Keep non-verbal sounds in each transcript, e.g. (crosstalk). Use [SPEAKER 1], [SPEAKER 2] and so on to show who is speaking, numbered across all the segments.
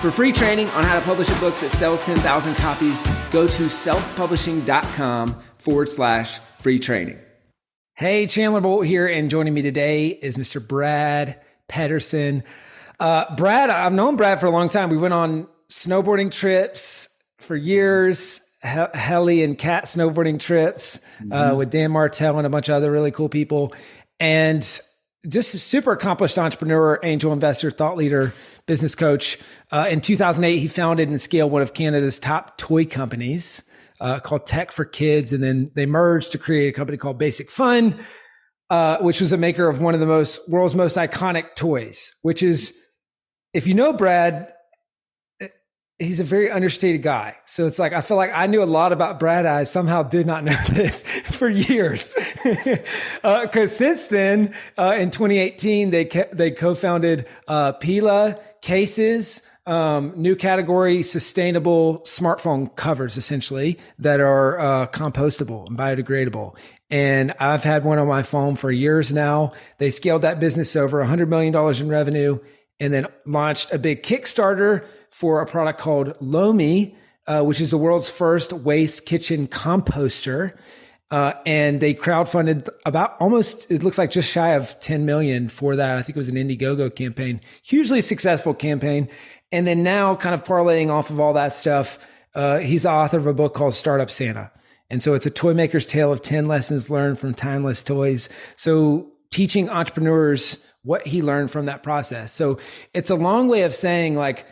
[SPEAKER 1] For free training on how to publish a book that sells 10,000 copies, go to selfpublishing.com forward slash free training. Hey, Chandler Bolt here, and joining me today is Mr. Brad Pedersen. Uh, Brad, I've known Brad for a long time. We went on snowboarding trips for years. Heli and Cat snowboarding trips uh, mm-hmm. uh, with Dan Martell and a bunch of other really cool people. And just a super accomplished entrepreneur, angel investor, thought leader, business coach. Uh, in 2008, he founded and scaled one of Canada's top toy companies uh, called Tech for Kids. And then they merged to create a company called Basic Fun, uh, which was a maker of one of the most world's most iconic toys, which is, if you know Brad, he's a very understated guy. So it's like I feel like I knew a lot about Brad. I somehow did not know (laughs) this for years. Because (laughs) uh, since then, uh, in 2018, they kept, they co-founded uh, Pela Cases. Um, new category sustainable smartphone covers essentially that are uh, compostable and biodegradable. And I've had one on my phone for years now. They scaled that business over $100 million in revenue and then launched a big Kickstarter for a product called Lomi, uh, which is the world's first waste kitchen composter. Uh, and they crowdfunded about almost, it looks like just shy of 10 million for that. I think it was an Indiegogo campaign, hugely successful campaign. And then now, kind of parlaying off of all that stuff, uh, he's the author of a book called Startup Santa. And so it's a toy maker's tale of 10 lessons learned from timeless toys. So teaching entrepreneurs what he learned from that process. So it's a long way of saying like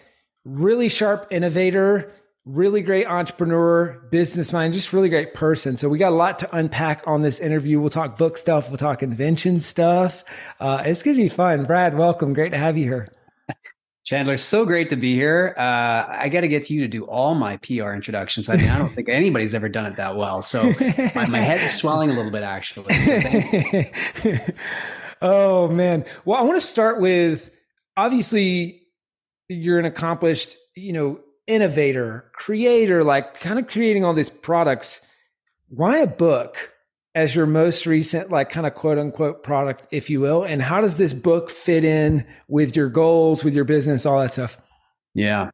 [SPEAKER 1] really sharp innovator, really great entrepreneur, business mind, just really great person. So we got a lot to unpack on this interview. We'll talk book stuff. We'll talk invention stuff. Uh, it's going to be fun. Brad, welcome. Great to have you here.
[SPEAKER 2] Chandler, so great to be here. Uh, I got to get you to do all my PR introductions. I mean, I don't think anybody's ever done it that well. So my, my head is swelling a little bit, actually. So (laughs)
[SPEAKER 1] Oh man. Well, I want to start with obviously you're an accomplished, you know, innovator, creator, like kind of creating all these products. Why a book as your most recent, like kind of quote unquote product, if you will? And how does this book fit in with your goals, with your business, all that stuff?
[SPEAKER 2] Yeah.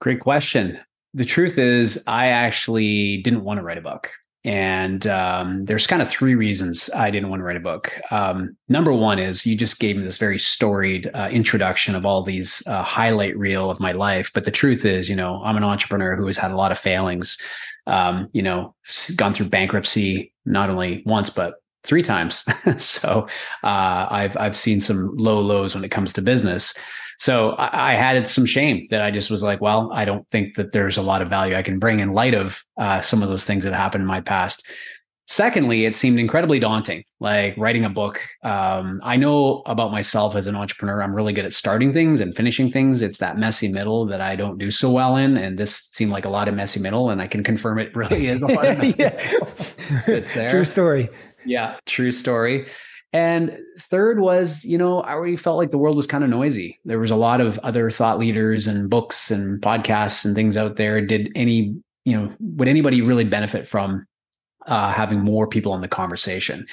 [SPEAKER 2] Great question. The truth is, I actually didn't want to write a book. And um, there's kind of three reasons I didn't want to write a book. Um, number one is you just gave me this very storied uh, introduction of all these uh, highlight reel of my life. But the truth is, you know, I'm an entrepreneur who has had a lot of failings. Um, you know, gone through bankruptcy not only once but three times. (laughs) so uh, I've I've seen some low lows when it comes to business. So I, I, had some shame that I just was like, well, I don't think that there's a lot of value I can bring in light of uh, some of those things that happened in my past. Secondly, it seemed incredibly daunting, like writing a book. Um, I know about myself as an entrepreneur, I'm really good at starting things and finishing things. It's that messy middle that I don't do so well in. And this seemed like a lot of messy middle, and I can confirm it really is a lot of (laughs) messy middle. (laughs)
[SPEAKER 1] It's there. True story.
[SPEAKER 2] Yeah, true story. And third was, you know, I already felt like the world was kind of noisy. There was a lot of other thought leaders and books and podcasts and things out there. Did any, you know, would anybody really benefit from uh, having more people in the conversation?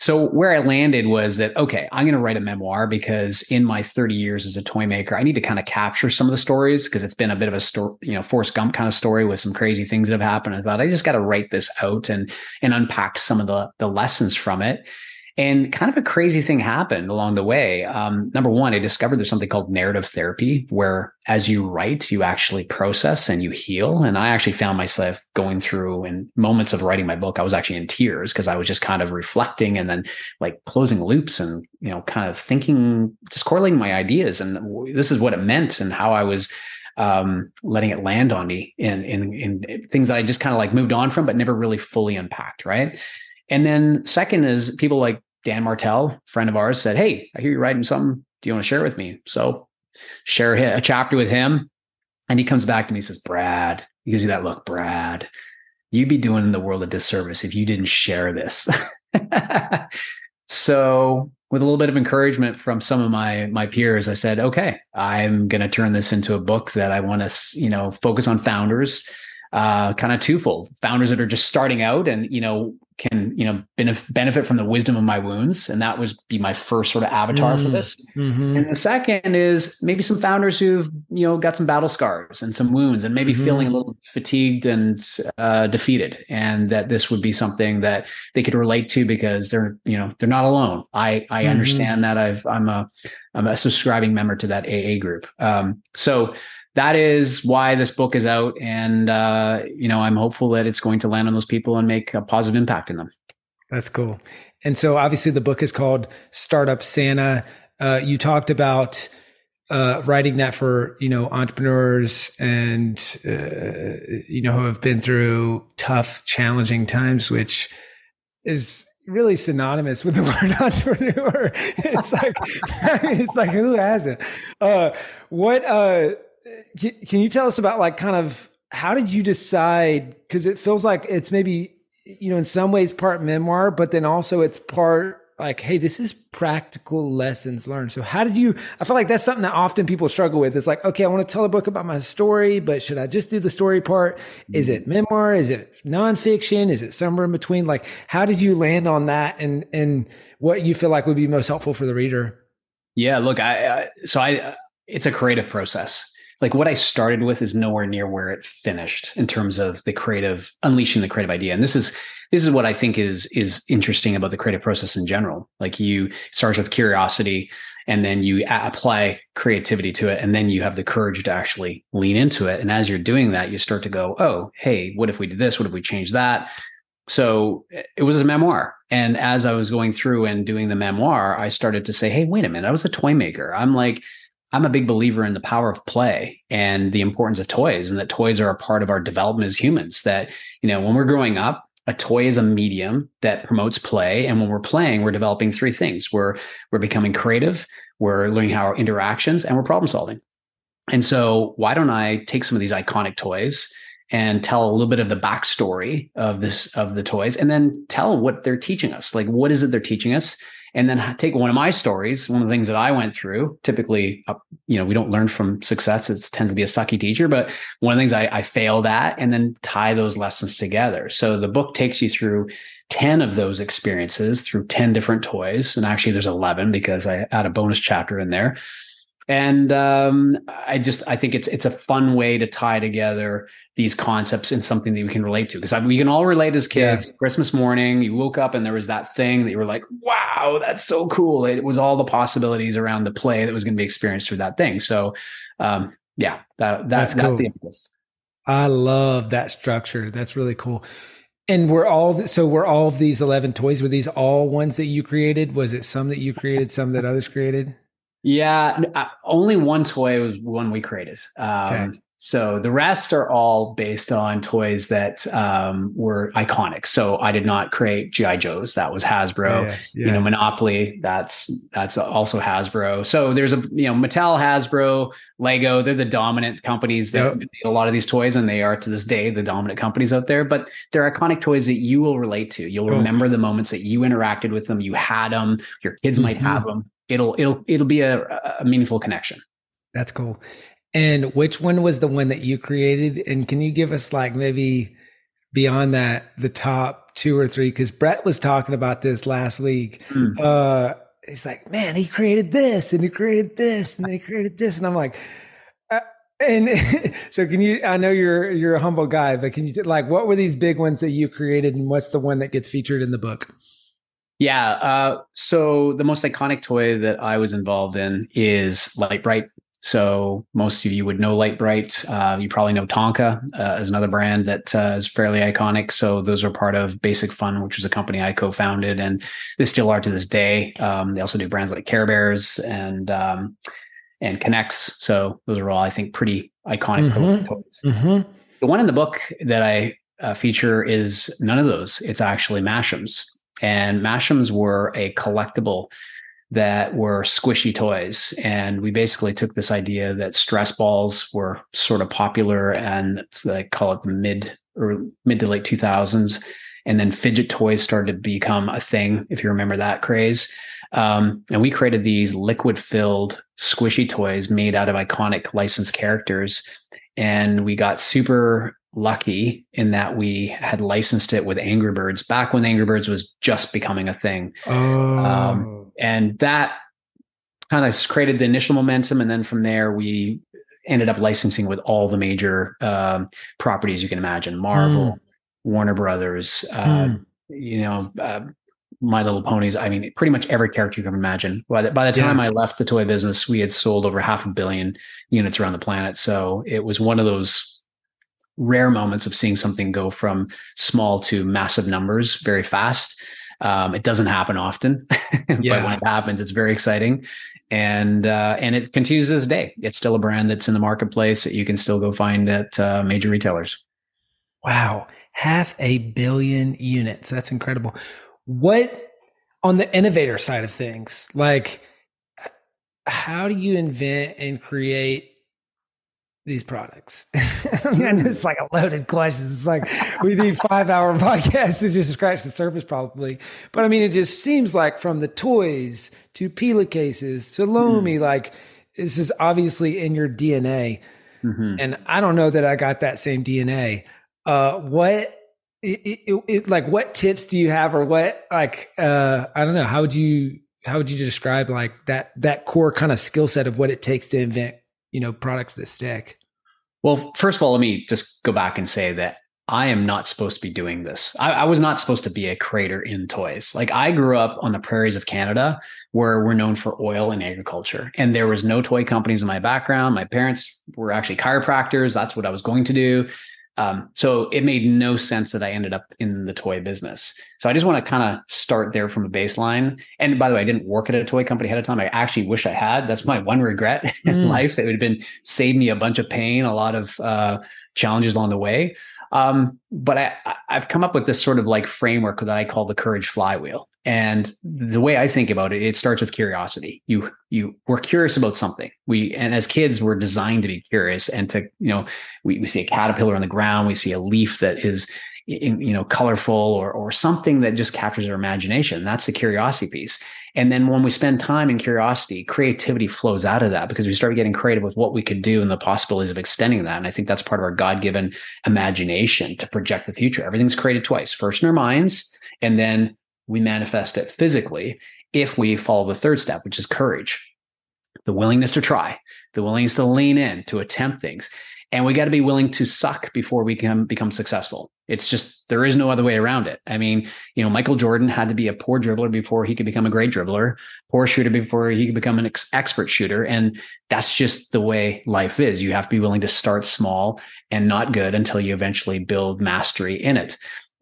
[SPEAKER 2] So where I landed was that okay, I'm going to write a memoir because in my 30 years as a toy maker, I need to kind of capture some of the stories because it's been a bit of a story, you know, Forrest Gump kind of story with some crazy things that have happened. I thought I just got to write this out and and unpack some of the the lessons from it. And kind of a crazy thing happened along the way. Um, number one, I discovered there's something called narrative therapy, where as you write, you actually process and you heal. And I actually found myself going through in moments of writing my book, I was actually in tears because I was just kind of reflecting and then like closing loops and, you know, kind of thinking, just correlating my ideas. And this is what it meant and how I was um, letting it land on me in, in, in things that I just kind of like moved on from, but never really fully unpacked. Right. And then second is people like Dan Martell, friend of ours, said, Hey, I hear you're writing something. Do you want to share it with me? So share a chapter with him. And he comes back to me and says, Brad, He gives you that look, Brad. You'd be doing the world a disservice if you didn't share this. (laughs) so with a little bit of encouragement from some of my my peers, I said, okay, I'm going to turn this into a book that I want to, you know, focus on founders, uh, kind of twofold. Founders that are just starting out and you know can you know benef- benefit from the wisdom of my wounds and that would be my first sort of avatar mm, for this mm-hmm. and the second is maybe some founders who've you know got some battle scars and some wounds and maybe mm-hmm. feeling a little fatigued and uh, defeated and that this would be something that they could relate to because they're you know they're not alone i i mm-hmm. understand that i've i'm a i'm a subscribing member to that aa group um, so that is why this book is out. And uh, you know i'm hopeful that it's going to land on those people and make a positive impact in them.
[SPEAKER 1] That's cool. And so obviously the book is called startup santa. Uh, you talked about uh, writing that for you know entrepreneurs and uh, you know who have been through tough challenging times which is really synonymous with the (laughs) word entrepreneur. It's like (laughs) it's like who hasn't? Uh, what uh can you tell us about like kind of how did you decide? Because it feels like it's maybe you know in some ways part memoir, but then also it's part like, hey, this is practical lessons learned. So how did you? I feel like that's something that often people struggle with. It's like, okay, I want to tell a book about my story, but should I just do the story part? Is it mm-hmm. memoir? Is it nonfiction? Is it somewhere in between? Like, how did you land on that, and and what you feel like would be most helpful for the reader?
[SPEAKER 2] Yeah, look, I, I so I it's a creative process like what I started with is nowhere near where it finished in terms of the creative unleashing the creative idea. And this is this is what I think is is interesting about the creative process in general. Like you start with curiosity and then you a- apply creativity to it and then you have the courage to actually lean into it and as you're doing that you start to go, "Oh, hey, what if we did this? What if we changed that?" So eh, it was a memoir. And as I was going through and doing the memoir, I started to say, "Hey, wait a minute. I was a toy maker. I'm like I'm a big believer in the power of play and the importance of toys, and that toys are a part of our development as humans. That, you know, when we're growing up, a toy is a medium that promotes play. And when we're playing, we're developing three things. We're we're becoming creative, we're learning how our interactions, and we're problem solving. And so why don't I take some of these iconic toys and tell a little bit of the backstory of this of the toys and then tell what they're teaching us like what is it they're teaching us and then take one of my stories one of the things that i went through typically you know we don't learn from success it tends to be a sucky teacher but one of the things I, I failed at and then tie those lessons together. So the book takes you through 10 of those experiences through 10 different toys and actually there's 11 because i add a bonus chapter in there and um, I just I think it's it's a fun way to tie together these concepts in something that we can relate to because we can all relate as kids. Yeah. Christmas morning, you woke up and there was that thing that you were like, "Wow, that's so cool!" It was all the possibilities around the play that was going to be experienced through that thing. So, um, yeah, that, that that's, that's cool. the impetus.
[SPEAKER 1] I love that structure. That's really cool. And we're all so we're all of these eleven toys. Were these all ones that you created? Was it some that you created, some that others created?
[SPEAKER 2] Yeah, uh, only one toy was one we created. Um, okay. So the rest are all based on toys that um, were iconic. So I did not create GI Joes. That was Hasbro. Yeah, yeah. You know, Monopoly. That's that's also Hasbro. So there's a you know Mattel, Hasbro, Lego. They're the dominant companies that yep. a lot of these toys, and they are to this day the dominant companies out there. But they're iconic toys that you will relate to. You'll cool. remember the moments that you interacted with them. You had them. Your kids mm-hmm. might have them it'll it'll it'll be a, a meaningful connection.
[SPEAKER 1] That's cool. And which one was the one that you created? And can you give us like maybe beyond that the top two or three? Because Brett was talking about this last week. Mm. Uh, he's like, man, he created this and he created this and he created this, and I'm like. Uh, and (laughs) so can you i know you're you're a humble guy but can you like what were these big ones that you created and what's the one that gets featured in the book
[SPEAKER 2] yeah. Uh, so the most iconic toy that I was involved in is Lite-Brite. So most of you would know Lite-Brite. Uh, you probably know Tonka uh, as another brand that uh, is fairly iconic. So those are part of Basic Fun, which was a company I co-founded, and they still are to this day. Um, they also do brands like Care Bears and um, and K'NEX. So those are all, I think, pretty iconic mm-hmm. toys. Mm-hmm. The one in the book that I uh, feature is none of those. It's actually Mash'ems and Mash'ems were a collectible that were squishy toys. And we basically took this idea that stress balls were sort of popular and they call it the mid or mid to late 2000s. And then fidget toys started to become a thing, if you remember that craze. Um, and we created these liquid filled squishy toys made out of iconic licensed characters. And we got super lucky in that we had licensed it with Angry Birds back when Angry Birds was just becoming a thing.
[SPEAKER 1] Oh.
[SPEAKER 2] Um, and that kind of created the initial momentum. And then from there, we ended up licensing with all the major um, properties you can imagine Marvel, mm. Warner Brothers, uh, mm. you know, uh, my Little Ponies. I mean, pretty much every character you can imagine. By the, by the time yeah. I left the toy business, we had sold over half a billion units around the planet. So it was one of those rare moments of seeing something go from small to massive numbers very fast. Um, it doesn't happen often, yeah. (laughs) but when it happens, it's very exciting. And uh, and it continues to this day. It's still a brand that's in the marketplace that you can still go find at uh, major retailers.
[SPEAKER 1] Wow, half a billion units. That's incredible. What on the innovator side of things, like how do you invent and create these products? (laughs) (laughs) I mean, it's like a loaded question. It's like we need (laughs) five hour podcasts to just scratch the surface, probably. But I mean, it just seems like from the toys to Pela cases to Lomi, mm. like this is obviously in your DNA. Mm-hmm. And I don't know that I got that same DNA. Uh, what it, it, it, like what tips do you have or what like uh i don't know how would you how would you describe like that that core kind of skill set of what it takes to invent you know products that stick?
[SPEAKER 2] Well first of all let me just go back and say that i am not supposed to be doing this. I, I was not supposed to be a creator in toys. Like i grew up on the prairies of canada where we're known for oil and agriculture. And there was no toy companies in my background. My parents were actually chiropractors. That's what i was going to do um, so it made no sense that I ended up in the toy business. So I just want to kind of start there from a baseline. And by the way, I didn't work at a toy company ahead of time. I actually wish I had. That's my one regret (laughs) mm. in life. That it would have been saved me a bunch of pain, a lot of uh, challenges along the way. Um, but I, I've come up with this sort of like framework that I call the courage flywheel. And the way I think about it, it starts with curiosity. You you we're curious about something. We and as kids, we're designed to be curious and to you know we, we see a caterpillar on the ground, we see a leaf that is in, you know colorful or or something that just captures our imagination. That's the curiosity piece. And then when we spend time in curiosity, creativity flows out of that because we start getting creative with what we could do and the possibilities of extending that. And I think that's part of our God given imagination to project the future. Everything's created twice, first in our minds and then we manifest it physically if we follow the third step, which is courage, the willingness to try, the willingness to lean in, to attempt things. And we got to be willing to suck before we can become successful. It's just, there is no other way around it. I mean, you know, Michael Jordan had to be a poor dribbler before he could become a great dribbler, poor shooter before he could become an ex- expert shooter. And that's just the way life is. You have to be willing to start small and not good until you eventually build mastery in it.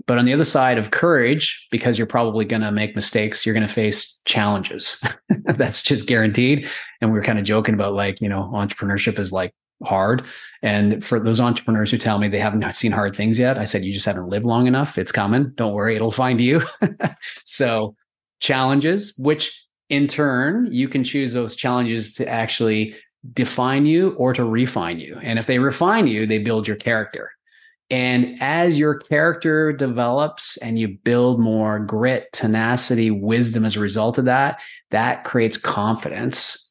[SPEAKER 2] But on the other side of courage, because you're probably going to make mistakes, you're going to face challenges. (laughs) That's just guaranteed. And we are kind of joking about like, you know, entrepreneurship is like hard. And for those entrepreneurs who tell me they haven't seen hard things yet, I said, you just haven't lived long enough. It's coming. Don't worry, it'll find you. (laughs) so, challenges, which in turn, you can choose those challenges to actually define you or to refine you. And if they refine you, they build your character. And as your character develops and you build more grit, tenacity, wisdom as a result of that, that creates confidence.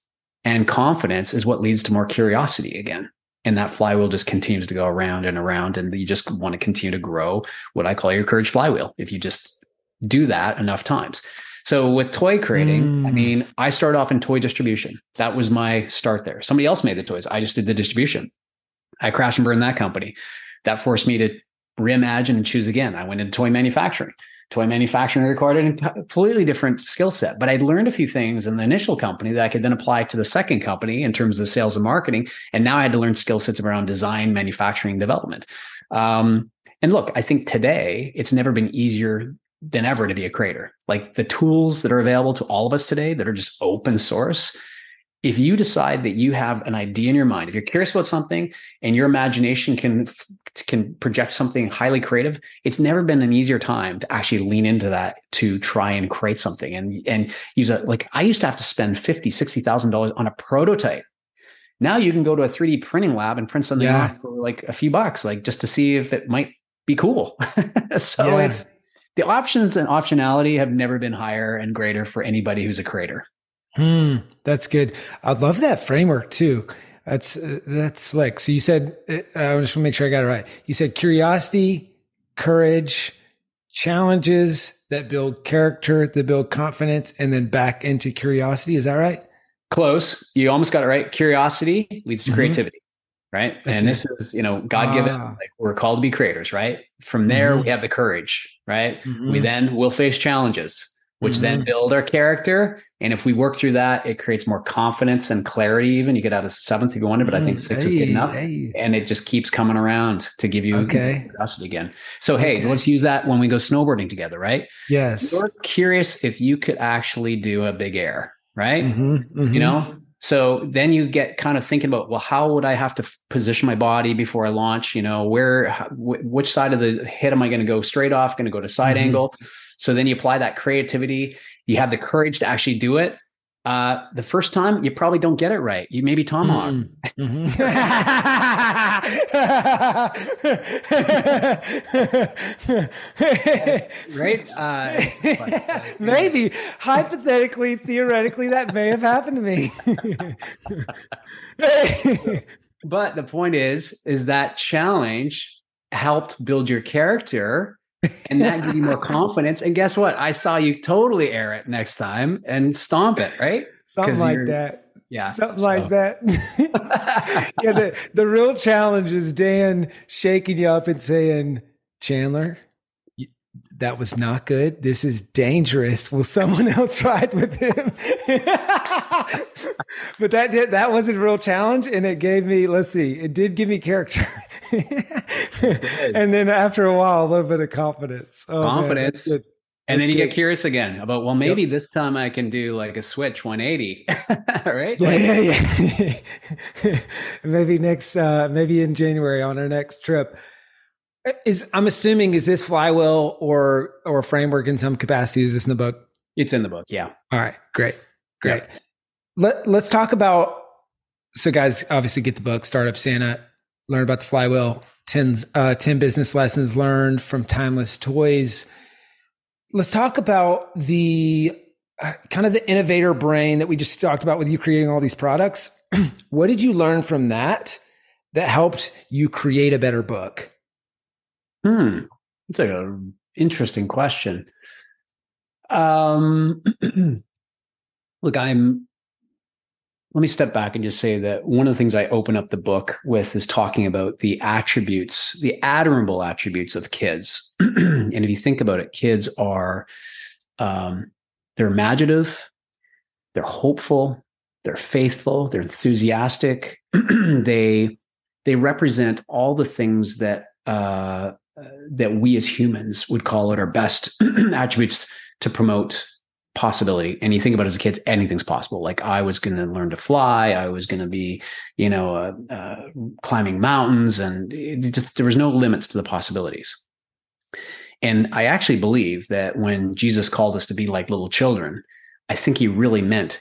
[SPEAKER 2] And confidence is what leads to more curiosity again. And that flywheel just continues to go around and around. And you just want to continue to grow what I call your courage flywheel if you just do that enough times. So with toy creating, mm. I mean, I started off in toy distribution. That was my start there. Somebody else made the toys. I just did the distribution. I crashed and burned that company that forced me to reimagine and choose again. I went into toy manufacturing. Toy manufacturing required a completely different skill set, but I'd learned a few things in the initial company that I could then apply to the second company in terms of sales and marketing. And now I had to learn skill sets around design, manufacturing, development. Um, and look, I think today it's never been easier than ever to be a creator. Like the tools that are available to all of us today that are just open source if you decide that you have an idea in your mind, if you're curious about something and your imagination can can project something highly creative, it's never been an easier time to actually lean into that to try and create something and and use it. Like I used to have to spend fifty, sixty thousand dollars on a prototype. Now you can go to a 3D printing lab and print something yeah. for like a few bucks, like just to see if it might be cool. (laughs) so yeah. it's the options and optionality have never been higher and greater for anybody who's a creator.
[SPEAKER 1] Hmm, that's good. I love that framework too. That's uh, that's slick. So you said uh, I just want to make sure I got it right. You said curiosity, courage, challenges that build character, that build confidence, and then back into curiosity. Is that right?
[SPEAKER 2] Close. You almost got it right. Curiosity leads to mm-hmm. creativity right? I and see. this is, you know, God given. Ah. Like we're called to be creators, right? From there, mm-hmm. we have the courage, right? Mm-hmm. We then will face challenges, which mm-hmm. then build our character. And if we work through that, it creates more confidence and clarity. Even you get out of seventh if you wanted, but I think mm, six hey, is good enough, hey. and it just keeps coming around to give you okay. curiosity again. So hey, okay. let's use that when we go snowboarding together, right?
[SPEAKER 1] Yes.
[SPEAKER 2] You're curious if you could actually do a big air, right? Mm-hmm. You know, so then you get kind of thinking about, well, how would I have to position my body before I launch? You know, where, w- which side of the hit am I going to go straight off? Going to go to side mm-hmm. angle. So then you apply that creativity. You have the courage to actually do it. Uh, the first time you probably don't get it right. You maybe tomahawk. Mm-hmm. (laughs) right? Uh,
[SPEAKER 1] but, (laughs) uh, maybe hypothetically, theoretically, that may have happened to me. (laughs)
[SPEAKER 2] but the point is, is that challenge helped build your character and that gives you more (laughs) confidence. And guess what? I saw you totally air it next time and stomp it, right? (laughs)
[SPEAKER 1] Something like that.
[SPEAKER 2] Yeah.
[SPEAKER 1] Something so. like that. (laughs) yeah. The, the real challenge is Dan shaking you up and saying, Chandler, that was not good. This is dangerous. Will someone (laughs) else ride with him? (laughs) but that did, that wasn't a real challenge. And it gave me, let's see, it did give me character. (laughs) and then after a while, a little bit of confidence.
[SPEAKER 2] Oh, confidence. Man, and then you get curious again about, well, maybe yep. this time I can do like a switch 180, right?
[SPEAKER 1] Yeah, yeah, yeah. maybe next, uh, maybe in January on our next trip. Is I'm assuming is this flywheel or or framework in some capacity? Is this in the book?
[SPEAKER 2] It's in the book. Yeah.
[SPEAKER 1] All right. Great. Great. Yeah. Let Let's talk about. So, guys, obviously, get the book. Startup Santa. Learn about the flywheel. 10, uh, 10 business lessons learned from timeless toys. Let's talk about the uh, kind of the innovator brain that we just talked about with you creating all these products. (clears throat) what did you learn from that that helped you create a better book?
[SPEAKER 2] Hmm. It's like a interesting question. Um, (clears throat) look, I'm. Let me step back and just say that one of the things I open up the book with is talking about the attributes, the admirable attributes of kids. (clears throat) and if you think about it, kids are um, they're imaginative, they're hopeful, they're faithful, they're enthusiastic. (clears throat) they they represent all the things that uh, that we as humans would call it our best (clears throat) attributes to promote possibility. And you think about it as a kid, anything's possible. Like I was going to learn to fly. I was going to be, you know, uh, uh, climbing mountains, and just there was no limits to the possibilities. And I actually believe that when Jesus called us to be like little children, I think he really meant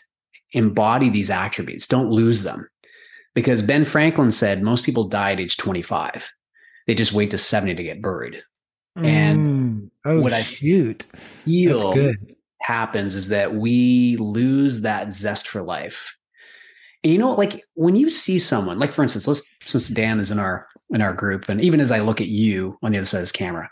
[SPEAKER 2] embody these attributes. Don't lose them. Because Ben Franklin said most people die at age 25 they just wait to 70 to get buried. And mm.
[SPEAKER 1] oh, what I shoot.
[SPEAKER 2] feel happens is that we lose that zest for life. And you know, like when you see someone, like for instance, let's since Dan is in our in our group, and even as I look at you on the other side of this camera,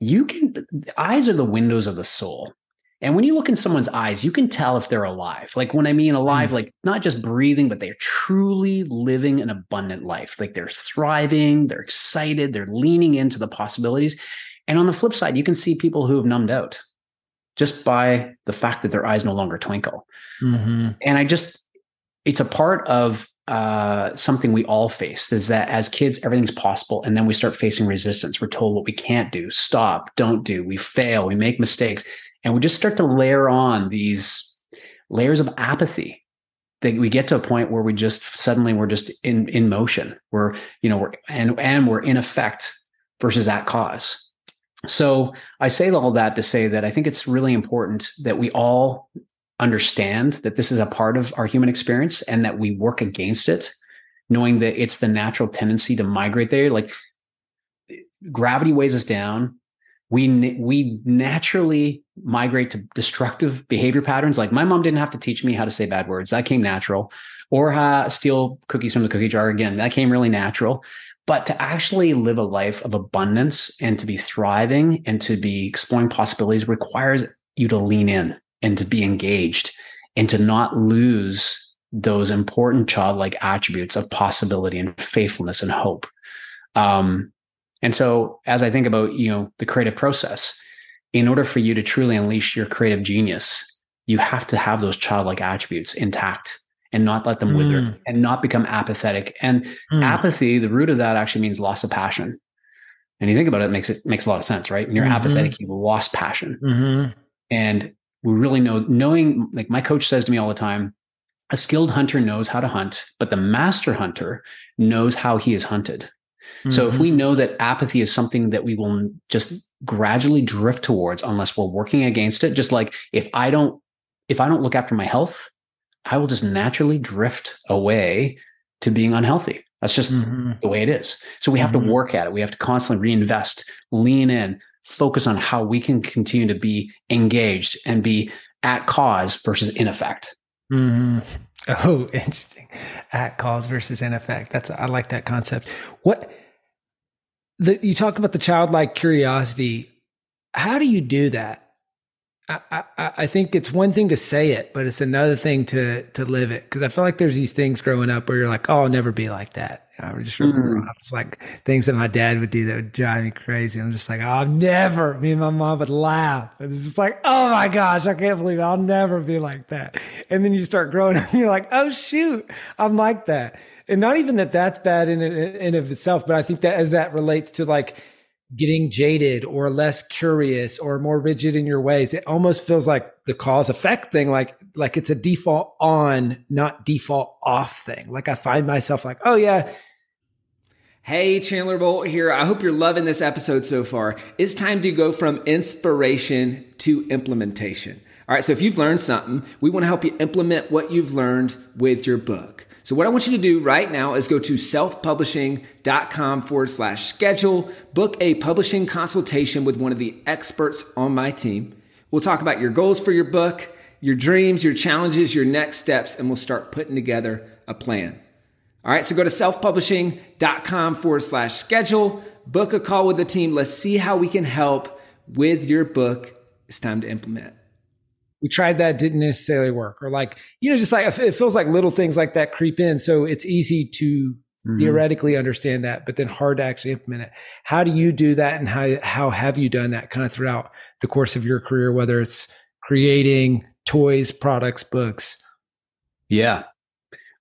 [SPEAKER 2] you can eyes are the windows of the soul. And when you look in someone's eyes, you can tell if they're alive. Like when I mean alive, mm. like not just breathing, but they're truly living an abundant life. Like they're thriving, they're excited, they're leaning into the possibilities. And on the flip side, you can see people who have numbed out just by the fact that their eyes no longer twinkle. Mm-hmm. And I just, it's a part of uh, something we all face is that as kids, everything's possible. And then we start facing resistance. We're told what we can't do, stop, don't do. We fail, we make mistakes. And we just start to layer on these layers of apathy. that we get to a point where we just suddenly we're just in in motion. We're you know we're and and we're in effect versus at cause. So I say all that to say that I think it's really important that we all understand that this is a part of our human experience and that we work against it, knowing that it's the natural tendency to migrate there. Like gravity weighs us down. We we naturally migrate to destructive behavior patterns. Like my mom didn't have to teach me how to say bad words; that came natural. Or how steal cookies from the cookie jar again, that came really natural. But to actually live a life of abundance and to be thriving and to be exploring possibilities requires you to lean in and to be engaged and to not lose those important childlike attributes of possibility and faithfulness and hope. Um, and so as I think about, you know, the creative process, in order for you to truly unleash your creative genius, you have to have those childlike attributes intact and not let them mm. wither and not become apathetic. And mm. apathy, the root of that actually means loss of passion. And you think about it, it makes it makes a lot of sense, right? When you're mm-hmm. apathetic, you've lost passion. Mm-hmm. And we really know, knowing, like my coach says to me all the time, a skilled hunter knows how to hunt, but the master hunter knows how he is hunted. Mm-hmm. So if we mm-hmm. know that apathy is something that we will just gradually drift towards unless we're working against it, just like if I don't, if I don't look after my health, I will just naturally drift away to being unhealthy. That's just mm-hmm. the way it is. So we have mm-hmm. to work at it. We have to constantly reinvest, lean in, focus on how we can continue to be engaged and be at cause versus in effect.
[SPEAKER 1] Mm-hmm. (laughs) Oh, interesting. At cause versus in effect. That's I like that concept. What the, you talked about the childlike curiosity. How do you do that? I, I, I think it's one thing to say it, but it's another thing to to live it. Because I feel like there's these things growing up where you're like, "Oh, I'll never be like that." I would just remember mm. it's like things that my dad would do that would drive me crazy. I'm just like, oh, I'll never. Me and my mom would laugh, and it's just like, oh my gosh, I can't believe it. I'll never be like that. And then you start growing up, and (laughs) you're like, oh shoot, I'm like that. And not even that that's bad in in of itself, but I think that as that relates to like getting jaded or less curious or more rigid in your ways it almost feels like the cause effect thing like like it's a default on not default off thing like i find myself like oh yeah
[SPEAKER 3] Hey, Chandler Bolt here. I hope you're loving this episode so far. It's time to go from inspiration to implementation. All right. So if you've learned something, we want to help you implement what you've learned with your book. So what I want you to do right now is go to selfpublishing.com forward slash schedule, book a publishing consultation with one of the experts on my team. We'll talk about your goals for your book, your dreams, your challenges, your next steps, and we'll start putting together a plan. All right, so go to selfpublishing.com forward slash schedule, book a call with the team. Let's see how we can help with your book. It's time to implement.
[SPEAKER 1] We tried that, didn't necessarily work. Or like, you know, just like it feels like little things like that creep in. So it's easy to mm-hmm. theoretically understand that, but then hard to actually implement it. How do you do that? And how, how have you done that kind of throughout the course of your career, whether it's creating toys, products, books?
[SPEAKER 2] Yeah.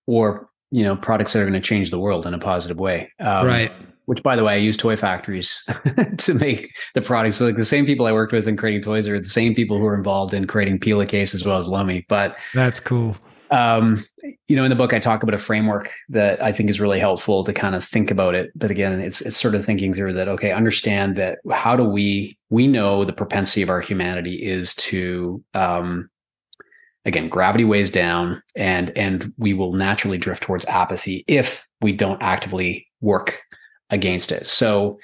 [SPEAKER 2] Or you know products that are going to change the world in a positive way.
[SPEAKER 1] Um, right.
[SPEAKER 2] which by the way i use toy factories (laughs) to make the products. So like the same people i worked with in creating toys are the same people who are involved in creating Pela Case as well as Lomi but
[SPEAKER 1] that's cool.
[SPEAKER 2] um, you know in the book i talk about a framework that i think is really helpful to kind of think about it. But again it's it's sort of thinking through that okay understand that how do we we know the propensity of our humanity is to um, again gravity weighs down and and we will naturally drift towards apathy if we don't actively work against it. So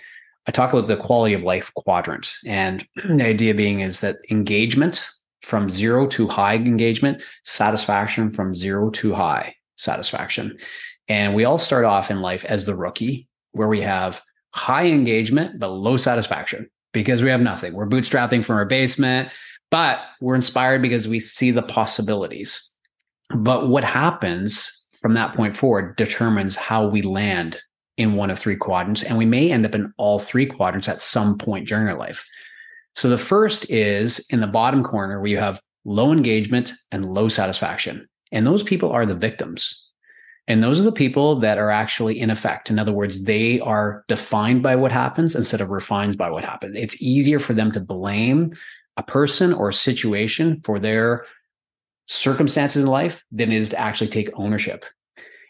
[SPEAKER 2] i talk about the quality of life quadrant and (clears throat) the idea being is that engagement from zero to high engagement satisfaction from zero to high satisfaction. And we all start off in life as the rookie where we have high engagement but low satisfaction because we have nothing. We're bootstrapping from our basement but we're inspired because we see the possibilities. But what happens from that point forward determines how we land in one of three quadrants. And we may end up in all three quadrants at some point during our life. So the first is in the bottom corner where you have low engagement and low satisfaction. And those people are the victims. And those are the people that are actually in effect. In other words, they are defined by what happens instead of refined by what happens. It's easier for them to blame a person or a situation for their circumstances in life than it is to actually take ownership.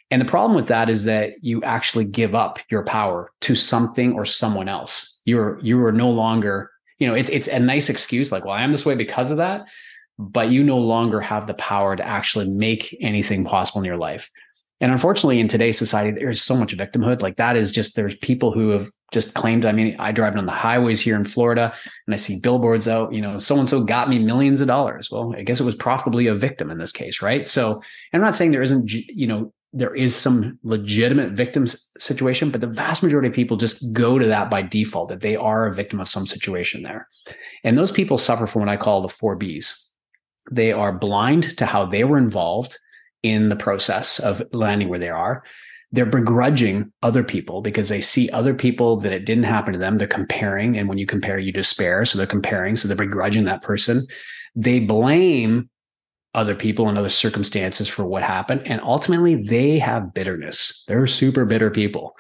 [SPEAKER 2] And the problem with that is that you actually give up your power to something or someone else. You're you are no longer, you know, it's it's a nice excuse like, well, I am this way because of that, but you no longer have the power to actually make anything possible in your life. And unfortunately, in today's society, there's so much victimhood. Like that is just there's people who have just claimed. I mean, I drive on the highways here in Florida, and I see billboards out. You know, so and so got me millions of dollars. Well, I guess it was profitably a victim in this case, right? So, I'm not saying there isn't, you know, there is some legitimate victims situation, but the vast majority of people just go to that by default that they are a victim of some situation there, and those people suffer from what I call the four Bs. They are blind to how they were involved in the process of landing where they are. They're begrudging other people because they see other people that it didn't happen to them. They're comparing. And when you compare, you despair. So they're comparing. So they're begrudging that person. They blame other people and other circumstances for what happened. And ultimately, they have bitterness. They're super bitter people.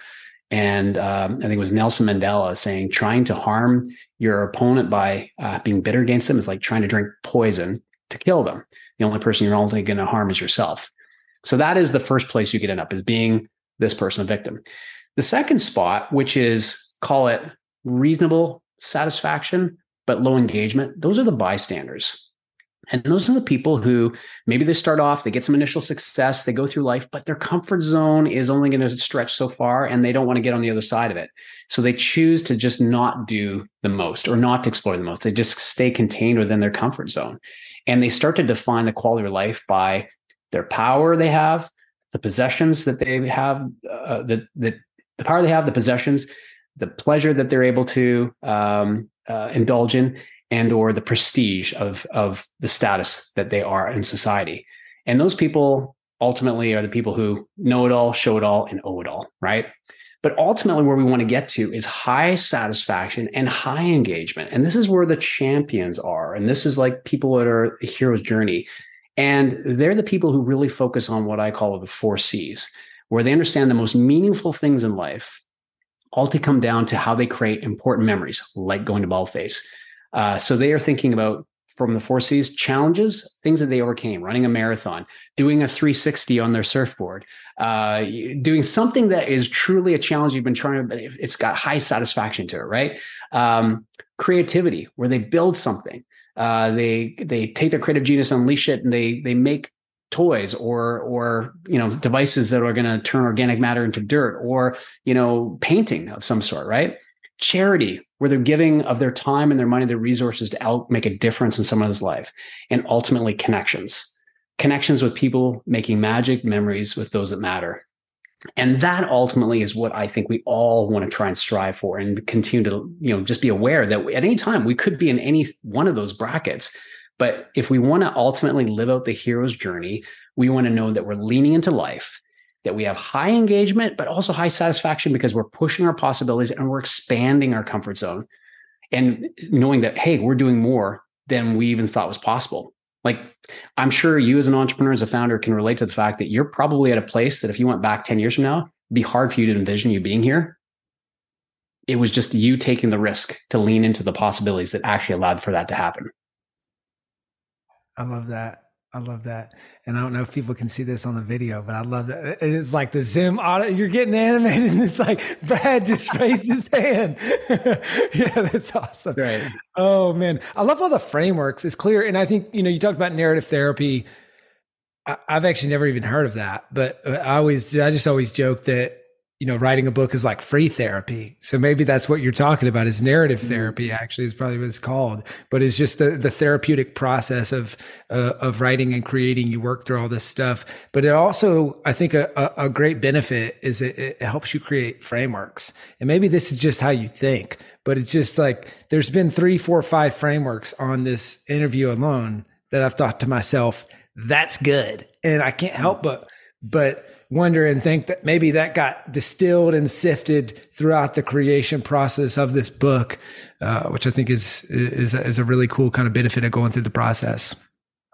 [SPEAKER 2] And um, I think it was Nelson Mandela saying, trying to harm your opponent by uh, being bitter against them is like trying to drink poison to kill them. The only person you're only going to harm is yourself. So that is the first place you get end up is being this person a victim. The second spot, which is call it reasonable satisfaction, but low engagement, those are the bystanders. And those are the people who maybe they start off, they get some initial success, they go through life, but their comfort zone is only going to stretch so far and they don't want to get on the other side of it. So they choose to just not do the most or not to explore the most. They just stay contained within their comfort zone. And they start to define the quality of life by their power they have, the possessions that they have, uh, the, the, the power they have, the possessions, the pleasure that they're able to um, uh, indulge in, and or the prestige of of the status that they are in society. And those people ultimately are the people who know it all, show it all, and owe it all, right? But ultimately, where we want to get to is high satisfaction and high engagement. And this is where the champions are. And this is like people that are a hero's journey. And they're the people who really focus on what I call the four C's, where they understand the most meaningful things in life all to come down to how they create important memories, like going to Baldface. Uh, so they are thinking about from the four C's challenges, things that they overcame, running a marathon, doing a 360 on their surfboard, uh, doing something that is truly a challenge you've been trying to, it's got high satisfaction to it, right? Um, creativity, where they build something. Uh, they they take their creative genius, unleash it, and they they make toys or or you know devices that are going to turn organic matter into dirt or you know painting of some sort right charity where they're giving of their time and their money their resources to make a difference in someone's life and ultimately connections. Connections with people making magic memories with those that matter. And that ultimately is what i think we all want to try and strive for and continue to you know just be aware that at any time we could be in any one of those brackets. But if we want to ultimately live out the hero's journey we want to know that we're leaning into life that we have high engagement but also high satisfaction because we're pushing our possibilities and we're expanding our comfort zone and knowing that hey we're doing more than we even thought was possible like, I'm sure you as an entrepreneur, as a founder, can relate to the fact that you're probably at a place that if you went back 10 years from now, it'd be hard for you to envision you being here. It was just you taking the risk to lean into the possibilities that actually allowed for that to happen.
[SPEAKER 1] I love that. I love that. And I don't know if people can see this on the video, but I love that. It's like the Zoom auto. You're getting animated, (laughs) and it's like Brad just raised his hand. (laughs) yeah, that's awesome.
[SPEAKER 2] Right.
[SPEAKER 1] Oh man, I love all the frameworks. It's clear, and I think you know you talked about narrative therapy. I, I've actually never even heard of that, but I always, I just always joke that you know, writing a book is like free therapy. So maybe that's what you're talking about is narrative mm-hmm. therapy actually is probably what it's called, but it's just the, the therapeutic process of, uh, of writing and creating. You work through all this stuff, but it also, I think a, a, a great benefit is it, it helps you create frameworks. And maybe this is just how you think, but it's just like there's been three, four, five frameworks on this interview alone that I've thought to myself, that's good. And I can't help but, but wonder and think that maybe that got distilled and sifted throughout the creation process of this book, uh, which I think is is a, is a really cool kind of benefit of going through the process.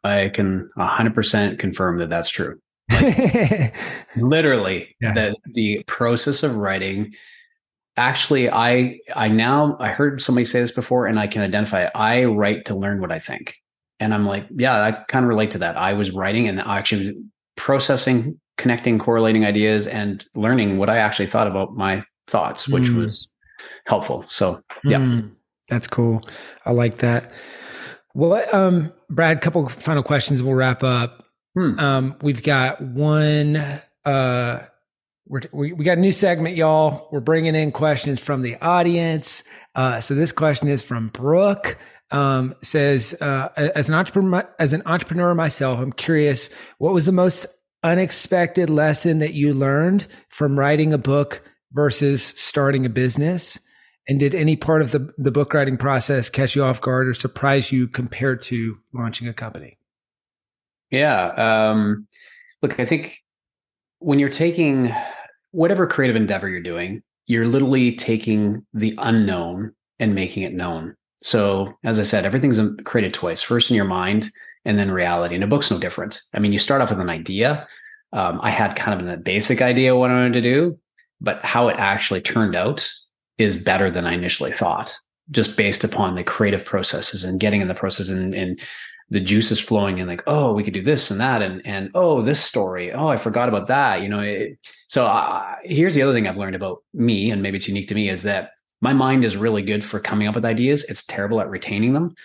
[SPEAKER 2] I can 100% confirm that that's true. Like, (laughs) literally, yeah. the the process of writing. Actually, I I now I heard somebody say this before, and I can identify. It. I write to learn what I think. And I'm like, yeah, I kind of relate to that. I was writing and I actually was processing, connecting, correlating ideas, and learning what I actually thought about my thoughts, which mm. was helpful. So, yeah. Mm,
[SPEAKER 1] that's cool. I like that. What, um, Brad, couple final questions. We'll wrap up. Hmm. Um, we've got one, uh, we we got a new segment, y'all. We're bringing in questions from the audience. Uh, so this question is from Brooke. Um, says, uh, as an entrepreneur, as an entrepreneur myself, I'm curious, what was the most unexpected lesson that you learned from writing a book versus starting a business? And did any part of the, the book writing process catch you off guard or surprise you compared to launching a company?
[SPEAKER 2] Yeah. Um, look, I think when you're taking whatever creative endeavor you're doing, you're literally taking the unknown and making it known. So, as I said, everything's created twice first in your mind and then reality. And a book's no different. I mean, you start off with an idea. Um, I had kind of a basic idea what I wanted to do, but how it actually turned out is better than I initially thought, just based upon the creative processes and getting in the process and, and the juices flowing and like, oh, we could do this and that, and and oh, this story, oh, I forgot about that. You know, it, so uh, here's the other thing I've learned about me, and maybe it's unique to me, is that my mind is really good for coming up with ideas. It's terrible at retaining them.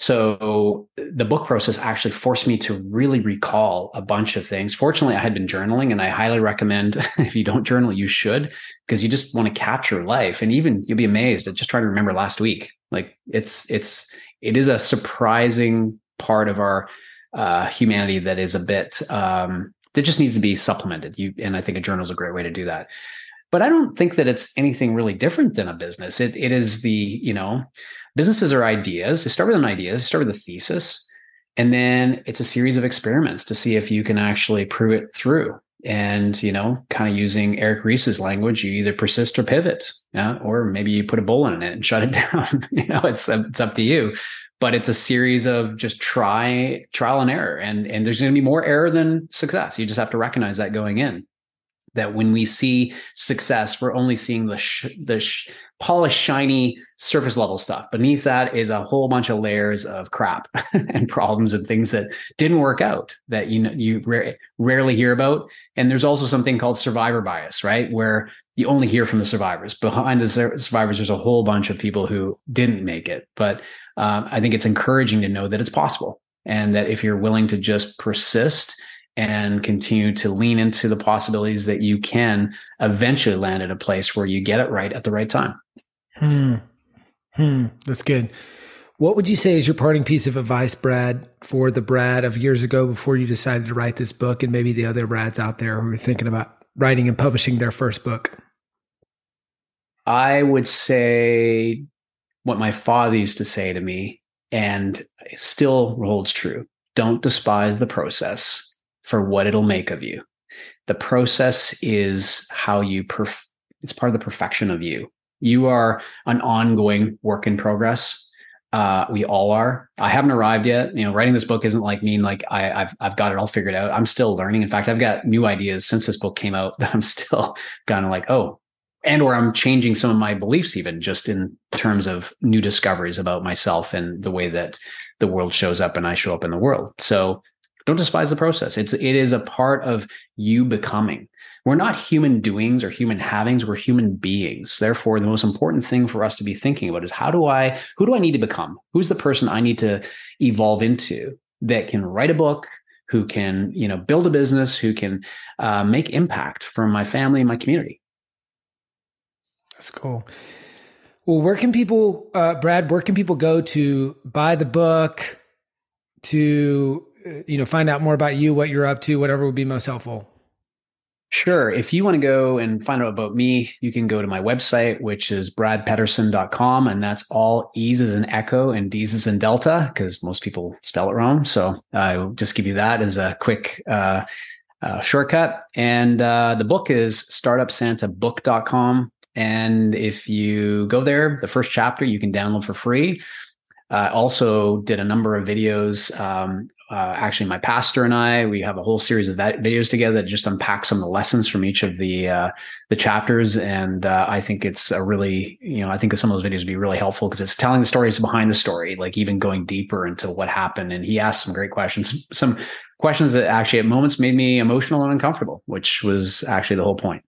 [SPEAKER 2] So the book process actually forced me to really recall a bunch of things. Fortunately, I had been journaling and I highly recommend (laughs) if you don't journal, you should, because you just want to capture life. And even you'll be amazed at just trying to remember last week. Like it's, it's, it is a surprising part of our uh, humanity that is a bit, um, that just needs to be supplemented. You, and I think a journal is a great way to do that but I don't think that it's anything really different than a business. It it is the you know businesses are ideas. They start with an idea, they start with a thesis, and then it's a series of experiments to see if you can actually prove it through. And you know, kind of using Eric Ries's language, you either persist or pivot, yeah, or maybe you put a bullet in it and (laughs) shut it down. (laughs) you know, it's it's up to you. But it's a series of just try trial and error, and and there's going to be more error than success. You just have to recognize that going in that when we see success, we're only seeing the sh- the sh- polished, shiny surface level stuff. Beneath that is a whole bunch of layers of crap (laughs) and problems and things that didn't work out that you know you ra- rarely hear about. And there's also something called survivor bias, right, where you only hear from the survivors. Behind the survivors, there's a whole bunch of people who didn't make it. But um, I think it's encouraging to know that it's possible, and that if you're willing to just persist and continue to lean into the possibilities that you can eventually land at a place where you get it right at the right time.
[SPEAKER 1] Hmm. Hmm. That's good. What would you say is your parting piece of advice, Brad, for the Brad of years ago before you decided to write this book and maybe the other Brads out there who are thinking about writing and publishing their first book?
[SPEAKER 2] I would say what my father used to say to me and still holds true. Don't despise the process for what it'll make of you. The process is how you perf- it's part of the perfection of you. You are an ongoing work in progress. Uh, we all are. I haven't arrived yet. You know, writing this book isn't like mean like I, have I've got it all figured out. I'm still learning. In fact, I've got new ideas since this book came out (laughs) that I'm still kind of like, oh, and or I'm changing some of my beliefs even just in terms of new discoveries about myself and the way that the world shows up and I show up in the world. So don't despise the process. It's it is a part of you becoming. We're not human doings or human havings, we're human beings. Therefore, the most important thing for us to be thinking about is how do I who do I need to become? Who's the person I need to evolve into that can write a book, who can, you know, build a business, who can uh, make impact for my family and my community.
[SPEAKER 1] That's cool. Well, where can people, uh, Brad? Where can people go to buy the book, to you know, find out more about you, what you're up to, whatever would be most helpful?
[SPEAKER 2] Sure. If you want to go and find out about me, you can go to my website, which is bradpedersen.com. And that's all E's is an echo and D's is in Delta, because most people spell it wrong. So I'll just give you that as a quick uh, uh, shortcut. And uh, the book is startupsantabook.com. And if you go there, the first chapter you can download for free. I also did a number of videos um, uh, actually my pastor and I. We have a whole series of that videos together that just unpack some of the lessons from each of the uh, the chapters, and uh, I think it's a really you know I think some of those videos would be really helpful because it's telling the stories behind the story, like even going deeper into what happened. And he asked some great questions, some questions that actually at moments made me emotional and uncomfortable, which was actually the whole point.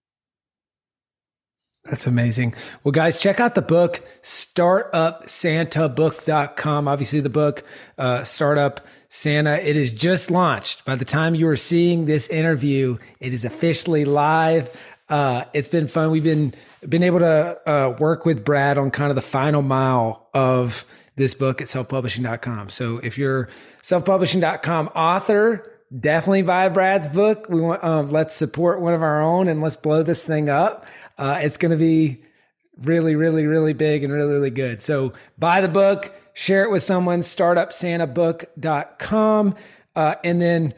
[SPEAKER 1] That's amazing. Well, guys, check out the book, startupsantabook.com. Obviously, the book, uh, Startup Santa, it is just launched. By the time you are seeing this interview, it is officially live. Uh, it's been fun. We've been been able to uh, work with Brad on kind of the final mile of this book at selfpublishing.com. So if you're selfpublishing.com author, definitely buy Brad's book. We want um, let's support one of our own and let's blow this thing up. Uh, it's going to be really, really, really big and really, really good. So buy the book, share it with someone, startupsantabook.com. Uh, and then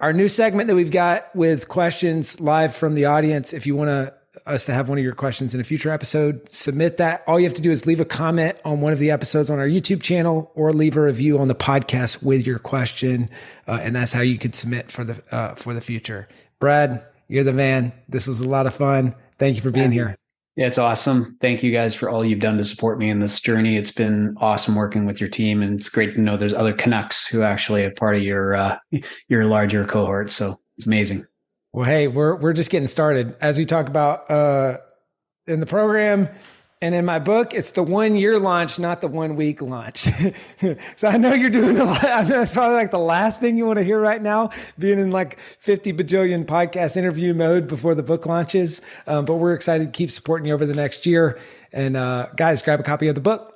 [SPEAKER 1] our new segment that we've got with questions live from the audience. If you want to us to have one of your questions in a future episode, submit that. All you have to do is leave a comment on one of the episodes on our YouTube channel or leave a review on the podcast with your question. Uh, and that's how you could submit for the, uh, for the future. Brad, you're the man. This was a lot of fun. Thank you for being here.
[SPEAKER 2] It's awesome. Thank you guys for all you've done to support me in this journey. It's been awesome working with your team, and it's great to know there's other Canucks who actually are part of your uh, (laughs) your larger cohort. So it's amazing.
[SPEAKER 1] Well, hey, we're we're just getting started. As we talk about uh, in the program, and in my book, it's the one year launch, not the one week launch. (laughs) so I know you're doing a lot. I know it's probably like the last thing you want to hear right now, being in like 50 bajillion podcast interview mode before the book launches. Um, but we're excited to keep supporting you over the next year. And uh, guys, grab a copy of the book.